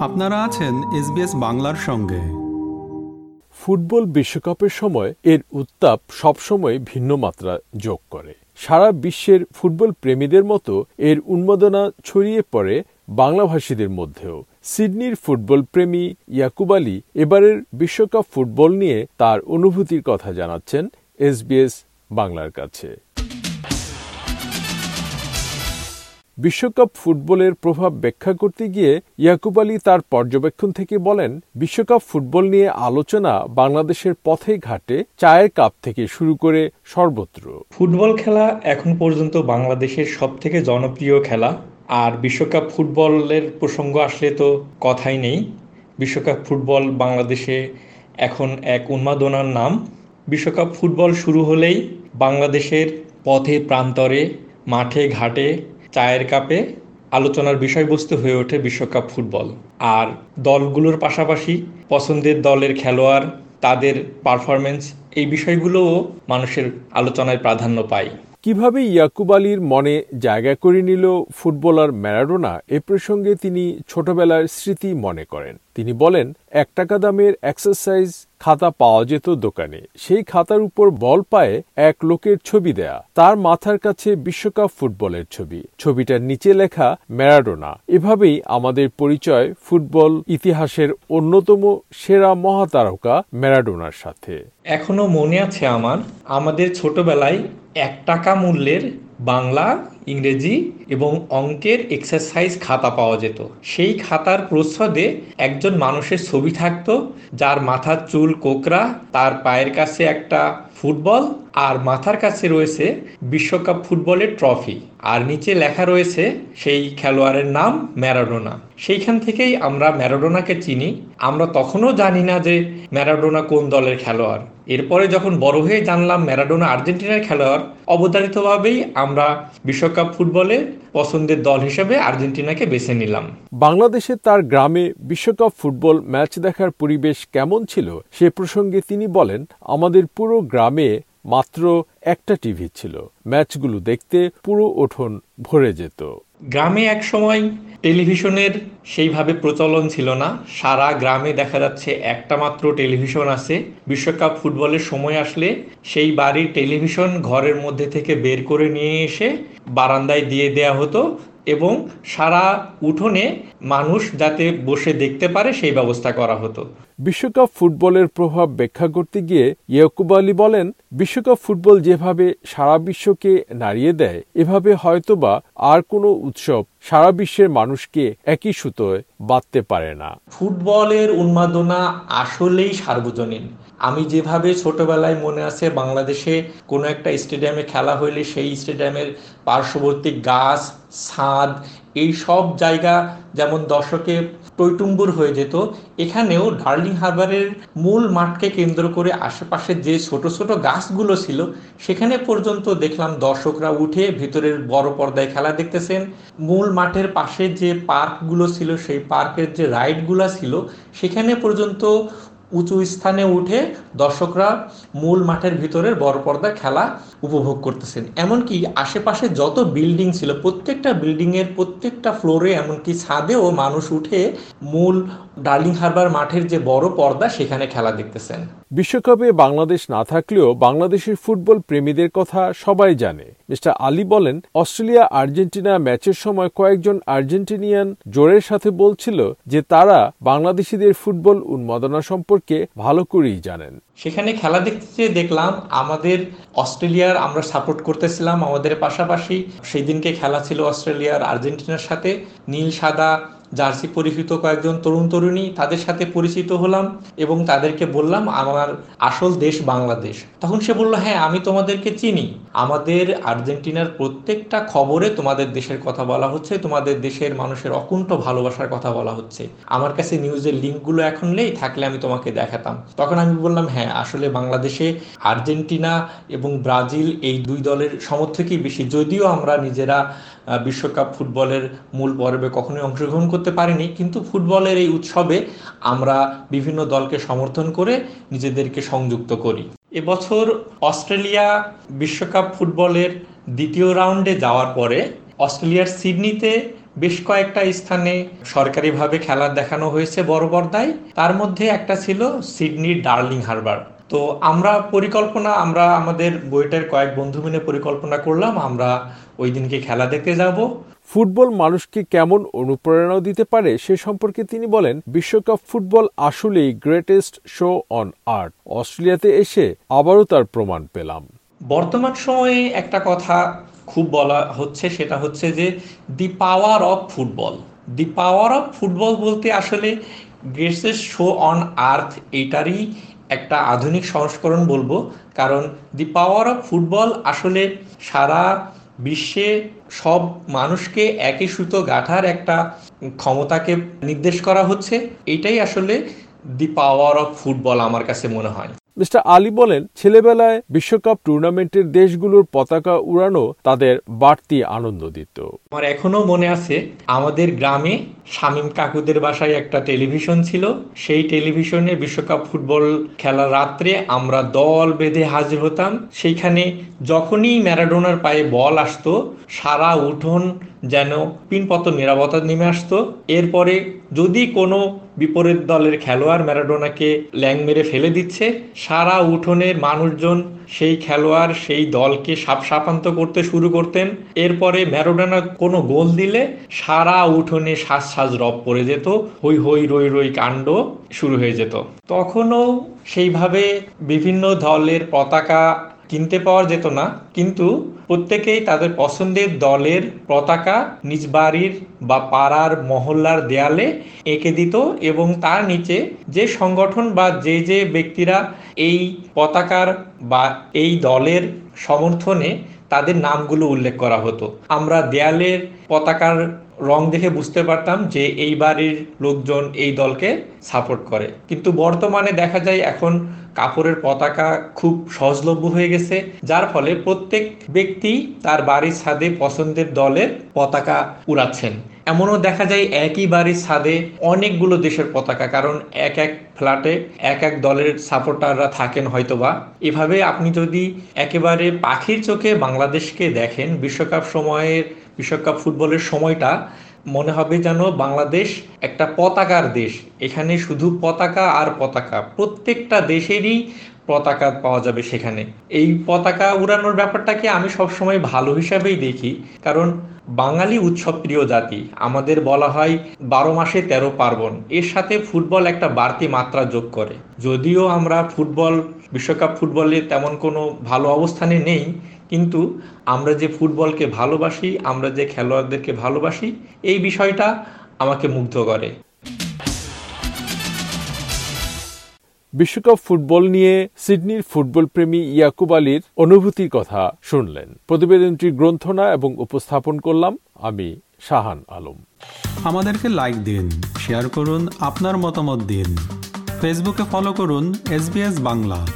আপনারা আছেন এসবিএস বাংলার সঙ্গে। ফুটবল বিশ্বকাপের সময় এর উত্তাপ সবসময় ভিন্ন মাত্রা যোগ করে। সারা বিশ্বের ফুটবল প্রেমীদের মতো এর উন্মাদনা ছড়িয়ে পড়ে বাংলাভাষীদের মধ্যেও। সিডনির ফুটবল প্রেমী ইয়াকুব আলী এবারের বিশ্বকাপ ফুটবল নিয়ে তার অনুভূতির কথা জানাচ্ছেন এসবিএস বাংলার কাছে। বিশ্বকাপ ফুটবলের প্রভাব ব্যাখ্যা করতে গিয়ে ইয়াকুব আলী তার পর্যবেক্ষণ থেকে বলেন, বিশ্বকাপ ফুটবল নিয়ে আলোচনা বাংলাদেশের পথে ঘাটে, চায়ের কাপ থেকে শুরু করে সর্বত্র। ফুটবল খেলা এখন পর্যন্ত বাংলাদেশের সব থেকে জনপ্রিয় খেলা, আর বিশ্বকাপ ফুটবলের প্রসঙ্গ আসলে তো কথাই নেই। বিশ্বকাপ ফুটবল বাংলাদেশে এখন এক উন্মাদনার নাম। বিশ্বকাপ ফুটবল শুরু হলেই বাংলাদেশের পথে প্রান্তরে, মাঠে ঘাটে চায়ের কাপে আলোচনার বিষয়বস্তু হয়ে ওঠে বিশ্বকাপ ফুটবল। আর দলগুলোর পাশাপাশি পছন্দের দলের খেলোয়াড়, তাদের পারফরমেন্স এই বিষয়গুলোও মানুষের আলোচনায় প্রাধান্য পায়। কীভাবে ইয়াকুব আলীর মনে জায়গা করে নিল ফুটবলার ম্যারাডোনা এ প্রসঙ্গে তিনি ছোটবেলার স্মৃতি মনে করেন। তিনি বলেন, এক টাকা দামের এক্সারসাইজ খাতা পাওয়া যেত দোকানে। সেই খাতার উপর বল পায়ে এক লোকের ছবি দেয়া। তার মাথার কাছে বিশ্বকাপ ফুটবলের ছবি। ছবিটার নিচে লেখা, ম্যারাডোনা। এভাবেই আমাদের পরিচয় ফুটবল ইতিহাসের অন্যতম সেরা মহাতারকা ম্যারাডোনার সাথে। এখনও মনে আছে আমার, আমাদের ছোটবেলায় এক টাকা মূল্যের বাংলা, ইংরেজি এবং অঙ্কের এক্সারসাইজ খাতা পাওয়া যেত। সেই খাতার প্রচ্ছদে একজন মানুষের ছবি থাকতো, যার মাথার চুল কোকরা তার পায়ের কাছে একটা ফুটবল আর মাথার কাছে রয়েছে বিশ্বকাপ ফুটবলের ট্রফি। আর নিচে লেখা রয়েছে সেই খেলোয়াড়ের নাম ম্যারাডোনা। সেইখান থেকেই আমরা ম্যারাডোনাকে চিনি। আমরা তখনও জানি না যে ম্যারাডোনা কোন দলের খেলোয়াড়। এরপরে যখন বড় হয়ে জানলাম ম্যারাডোনা আর্জেন্টিনার খেলোয়াড় অবধারিতভাবেই আমরা বিশ্বকাপ ফুটবলে পছন্দের দল হিসেবে আর্জেন্টিনাকে বেছে নিলাম। বাংলাদেশে তার গ্রামে বিশ্বকাপ ফুটবল ম্যাচ দেখার পরিবেশ কেমন ছিল সে প্রসঙ্গে তিনি বলেন আমাদের পুরো গ্রামে মাত্র একটা টিভি ছিল। ম্যাচগুলো দেখতে পুরো উঠোন ভরে যেত। গ্রামে এক সময় টেলিভিশনের সেইভাবে প্রচলন ছিল না। সারা গ্রামে দেখা যাচ্ছে একটা মাত্র টেলিভিশন আছে। বিশ্বকাপ ফুটবলের সময় আসলে সেই বাড়ির টেলিভিশন ঘরের মধ্যে থেকে বের করে নিয়ে এসে বারান্দায় দিয়ে দেয়া হতো এবং সারা উঠোনে মানুষ যাতে বসে দেখতে পারে সেই ব্যবস্থা করা হতো। বিশ্বকাপ ফুটবলের প্রভাব ব্যাখ্যা করতে গিয়ে ইয়াকুব আলী বলেন, বিশ্বকাপ ফুটবল যেভাবে সারা বিশ্বকে নাড়িয়ে দেয়, এভাবে হয়তোবা আর কোনো উৎসব সারা বিশ্বের মানুষকে একই সুতোয় বাঁধতে পারে না। ফুটবলের উন্মাদনা আসলেই সার্বজনীন। আমি যেভাবে ছোটবেলায় মনে আছে, বাংলাদেশে কোনো একটা স্টেডিয়ামে খেলা হইলে সেই স্টেডিয়ামের পার্শ্ববর্তী গাছ, ছাদ, এই সব জায়গা যেমন দর্শকে টৈটুম্বুর হয়ে যেত। এখানেও ডার্লিং হারবারের মূল মাঠকে কেন্দ্র করে আশেপাশে যে ছোট ছোট গাছগুলো ছিল, সেখানে পর্যন্ত দেখলাম দর্শকরা উঠে ভিতরের বড় পর্দায় খেলা দেখতেছেন। মূল মাঠের পাশে যে পার্কগুলো ছিল, সেই পার্কের যে রাইডগুলো ছিল, সেখানে পর্যন্ত উঁচু স্থানে উঠে দর্শকরা মূল মাঠের ভিতরের বড় পর্দা খেলা উপভোগ করতেছেন। এমনকি আশেপাশে যত বিল্ডিং ছিল, প্রত্যেকটা বিল্ডিংয়ের প্রত্যেকটা ফ্লোরে এমনকি ছাদেও মানুষ উঠে মূল ডার্লিং হারবার মাঠের যে বড় পর্দা সেখানে খেলা দেখতেছেন। বিশ্বকাপে বাংলাদেশ না থাকলেও বাংলাদেশের ফুটবল প্রেমীদের কথা সবাই জানে। মিস্টার আলী বলেন অস্ট্রেলিয়া আর্জেন্টিনা ম্যাচের সময় কয়েকজন আর্জেন্টিনিয়ান জোরের সাথে বলছিল যে তারা বাংলাদেশিদের ফুটবল উন্মাদনা সম্পর্কে ভালো করেই জানেন। সেখানে খেলা দেখতে দেখলাম আমাদের অস্ট্রেলিয়ার আমরা সাপোর্ট করতেছিলাম আমাদের পাশাপাশি। সেই দিনকে খেলা ছিল অস্ট্রেলিয়ার আর্জেন্টিনার সাথে। নীল সাদা জার্সি পরিচিত কয়েকজন তরুণ তরুণী তাদের সাথে পরিচিত হলাম এবং তাদেরকে বললাম, আমার আসল দেশ বাংলাদেশ। তখন সে বলল হ্যাঁ আমি তোমাদেরকে চিনি। আমাদের আর্জেন্টিনার প্রত্যেকটা খবরে তোমাদের দেশের কথা বলা হচ্ছে, তোমাদের দেশের মানুষের অকুণ্ঠ ভালোবাসার কথা বলা হচ্ছে। আমার কাছে নিউজের লিঙ্কগুলো এখন নেই, থাকলে আমি তোমাকে দেখাতাম। তখন আমি বললাম হ্যাঁ আসলে বাংলাদেশে আর্জেন্টিনা এবং ব্রাজিল এই দুই দলের সমর্থকই বেশি। যদিও আমরা নিজেরা বিশ্বকাপ ফুটবলের মূল পর্বে কখনোই অংশগ্রহণ করতে পারিনি, কিন্তু ফুটবলের এই উৎসবে আমরা বিভিন্ন দলকে সমর্থন করে নিজেদেরকে সংযুক্ত করি। এবছর অস্ট্রেলিয়া বিশ্বকাপ ফুটবলের দ্বিতীয় রাউন্ডে যাওয়ার পরে অস্ট্রেলিয়ার সিডনিতে বেশ কয়েকটা স্থানে সরকারিভাবে খেলা দেখানো হয়েছে বড় পর্দায়। তার মধ্যে একটা ছিল সিডনির ডার্লিং হারবার। তো আমরা পরিকল্পনা, আমরা আমাদের বইটার কয়েক বন্ধু মিলে পরিকল্পনা করলাম, আমরা ওই দিনকে খেলা দেখতে যাব। ফুটবল মানুষকে কেমন অনুপ্রেরণা দিতে পারে সে সম্পর্কে তিনি বলেন, বিশ্বকাপ ফুটবল আসলেই গ্রেটেস্ট শো অন আর্ট অস্ট্রেলিয়াতে এসে আবারও তার প্রমাণ পেলাম। বর্তমান সময়ে একটা কথা খুব বলা হচ্ছে, সেটা হচ্ছে যে the power of football the power of football বলতে আসলে গ্রেটেস্ট শো অন আর্থ এটারই একটা আধুনিক সংস্করণ বলব। কারণ দি পাওয়ার অফ ফুটবল আসলে সারা বিশ্বে সব মানুষকে একই সুতো গাঁথার একটা ক্ষমতাকে নির্দেশ করা হচ্ছে। এটাই আসলে দি পাওয়ার অফ ফুটবল আমার কাছে মনে হয়। মিস্টার আলী বলেন, ছেলেবেলায় বিশ্বকাপ টুর্নামেন্টের দেশগুলোর পতাকা উড়ানো তাদের বাড়তি আনন্দ দিত। আমার এখনও মনে আছে, আমাদের গ্রামে শামীম কাকুদের বাসায় একটা টেলিভিশন ছিল। সেই টেলিভিশনে বিশ্বকাপ ফুটবল খেলা রাত্রে আমরা দল বেঁধে হাজির হতাম। সেইখানে যখনই ম্যারাডোনার পায়ে বল আসতো, সারা উঠোন যেন পিনপত নিরাপত্তা নেমে আসতো। এরপরে যদি কোনো বিপরীত দলের খেলোয়াড় ম্যারাডোনাকে ল্যাং মেরে ফেলে দিচ্ছে, সারা উঠোনের মানুষজন সেই খেলোয়াড়, সেই দলকে সাপ সাপান্ত করতে শুরু করতেন। এরপরে ম্যারাডোনা কোনো গোল দিলে সারা উঠোনে শ্বাস শ্বাস রব পড়ে যেত, হই হই রই রই কাণ্ড শুরু হয়ে যেত। তখনও সেইভাবে বিভিন্ন দলের পতাকা কিনতে পাওয়া যেত না, কিন্তু প্রত্যেকেই তাদের পছন্দের দলের পতাকা নিজ বাড়ির বা পাড়ার মহল্লার দেয়ালে এঁকে দিত এবং তার নিচে যে সংগঠন বা যে যে ব্যক্তিরা এই পতাকার বা এই দলের সমর্থনে তাদের নামগুলো উল্লেখ করা হতো। আমরা দেয়ালের পতাকার রং দেখে বুঝতে পারতাম যে এই বাড়ির লোকজন এই দলকে সাপোর্ট করে। কিন্তু বর্তমানে দেখা যায় এখন কাপড়ের পতাকা খুব সহজলভ্য হয়ে গেছে, যার ফলে প্রত্যেক ব্যক্তি তার বাড়ির ছাদে পছন্দের দলের পতাকা উড়াচ্ছেন। এমনও দেখা যায় একই বাড়ির ছাদে অনেকগুলো দেশের পতাকা, কারণ এক এক ফ্ল্যাটে এক এক দলের সাপোর্টাররা থাকেন হয়তোবা। এভাবে আপনি যদি একেবারে পাখির চোখে বাংলাদেশকে দেখেন, বিশ্বকাপ সময়ের, বিশ্বকাপ ফুটবলের সময়টা, মনে হবে যেন বাংলাদেশ একটা পতাকার দেশ। এখানে শুধু পতাকা আর পতাকা, প্রত্যেকটা দেশেরই পতাকা পাওয়া যাবে সেখানে। এই পতাকা উড়ানোর ব্যাপারটাকে আমি সবসময় ভালো হিসাবেই দেখি, কারণ বাঙালি উৎসব প্রিয় জাতি। আমাদের বলা হয় বারো মাসে তেরো পার্বণ। এর সাথে ফুটবল একটা বাড়তি মাত্রা যোগ করে। যদিও আমরা ফুটবল, বিশ্বকাপ ফুটবলে তেমন কোনো ভালো অবস্থানে নেই, কিন্তু আমরা যে ফুটবলকে ভালোবাসি, আমরা যে খেলোয়াড়দেরকে ভালোবাসি, এই বিষয়টা আমাকে মুগ্ধ করে। বিশ্বকাপ ফুটবল নিয়ে সিডনির ফুটবল প্রেমী ইয়াকুব আলীর অনুভূতির কথা শুনলেন। প্রতিবেদনটি গ্রন্থনা এবং উপস্থাপন করলাম আমি শাহান আলম। আমাদেরকে লাইক দিন শেয়ার করুন, আপনার মতামত দিন। ফেসবুকে ফলো করুন এস বাংলা।